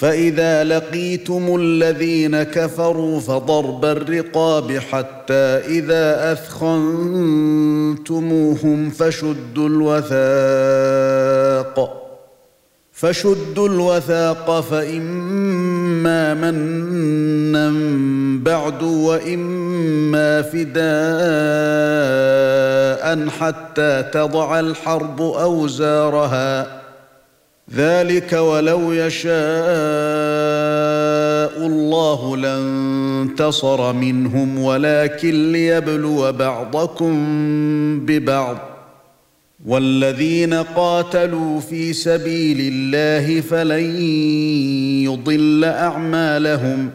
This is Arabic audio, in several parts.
فإذا لقيتم الذين كفروا فضرب الرقاب حتى إذا أثخنتموهم فشدوا الوثاق. فشدوا الوثاق فإما منا بعد وإما فداء حتى تضع الحرب أوزارها. ذلك ولو يشاء الله لانتصر منهم ولكن ليبلو بعضكم ببعض والذين قاتلوا في سبيل الله فلن يضل أعمالهم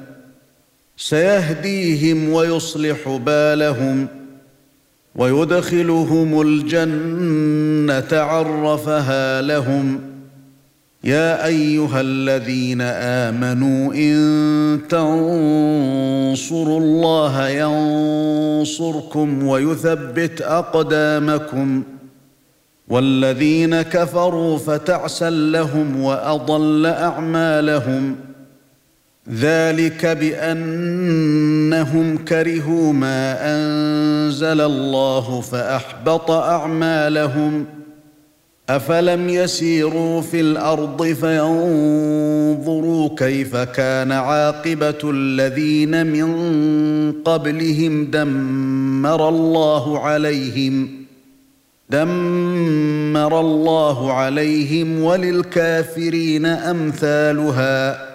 سيهديهم ويصلح بالهم ويدخلهم الجنة عرفها لهم يا أيها الذين آمنوا إن تنصروا الله ينصركم ويثبت أقدامكم والذين كفروا فتعسا لهم وأضل أعمالهم ذلك بأنهم كرهوا ما أنزل الله فأحبط أعمالهم أفلم يسيروا في الأرض فينظروا كيف كان عاقبة الذين من قبلهم دمر الله عليهم دمر الله عليهم وللكافرين أمثالها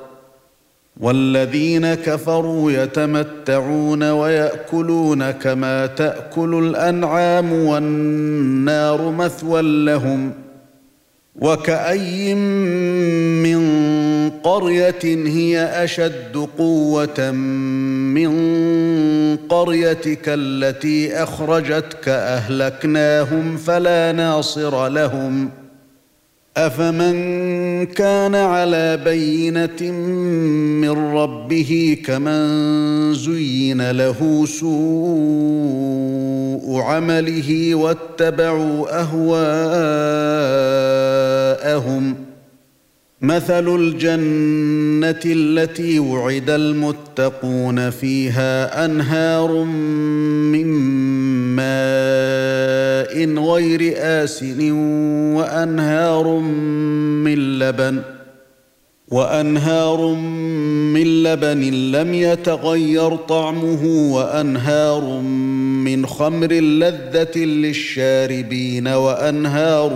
والذين كفروا يتمتعون ويأكلون كما تأكل الأنعام والنار مثوى لهم وكأي من قرية هي أشد قوة من قريتك التي أخرجتك أهلكناهم فلا ناصر لهم أفمن كان على بينة من ربه كمن زين له سوء عمله واتبعوا أهواءهم مثل الجنة التي وعد المتقون فيها أنهار من ماء غير آسن وأنهار من لبن وأنهار من لبن لم يتغير طعمه وأنهار من خمر لذة للشاربين وأنهار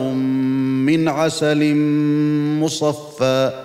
من عسل مصفى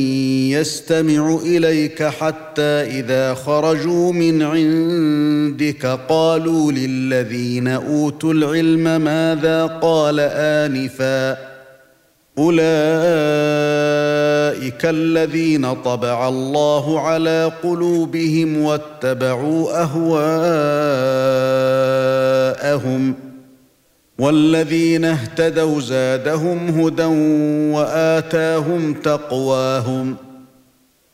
يستمع إليك حتى إذا خرجوا من عندك قالوا للذين أوتوا العلم ماذا قال آنفا أولئك الذين طبع الله على قلوبهم واتبعوا أهواءهم والذين اهتدوا زادهم هدى وآتاهم تقواهم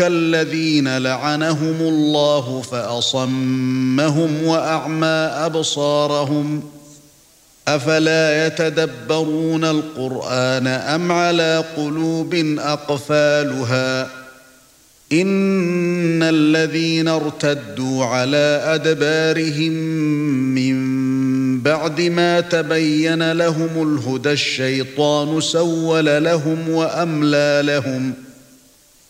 الذين لعنهم الله فأصمهم وأعمى أبصارهم أفلا يتدبرون القرآن أم على قلوب أقفالها إن الذين ارتدوا على أدبارهم من بعد ما تبين لهم الهدى الشيطان سول لهم وأملى لهم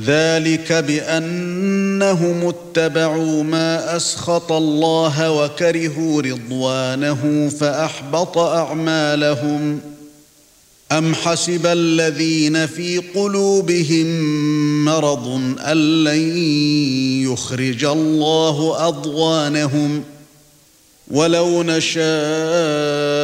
ذلك بأنهم اتبعوا ما أسخط الله وكرهوا رضوانه فأحبط أعمالهم. أم حسب الذين في قلوبهم مرض أن لن يخرج الله أضغانهم؟ ولو نشاء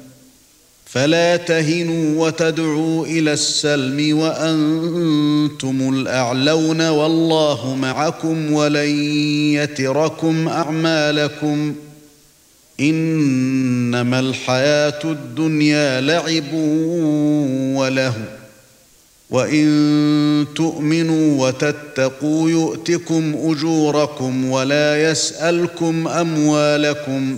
فلا تهنوا وتدعوا إلى السلم وأنتم الأعلون والله معكم ولن يتركم أعمالكم. إنما الحياة الدنيا لعب وله. وإن تؤمنوا وتتقوا يؤتكم أجوركم ولا يسألكم أموالكم.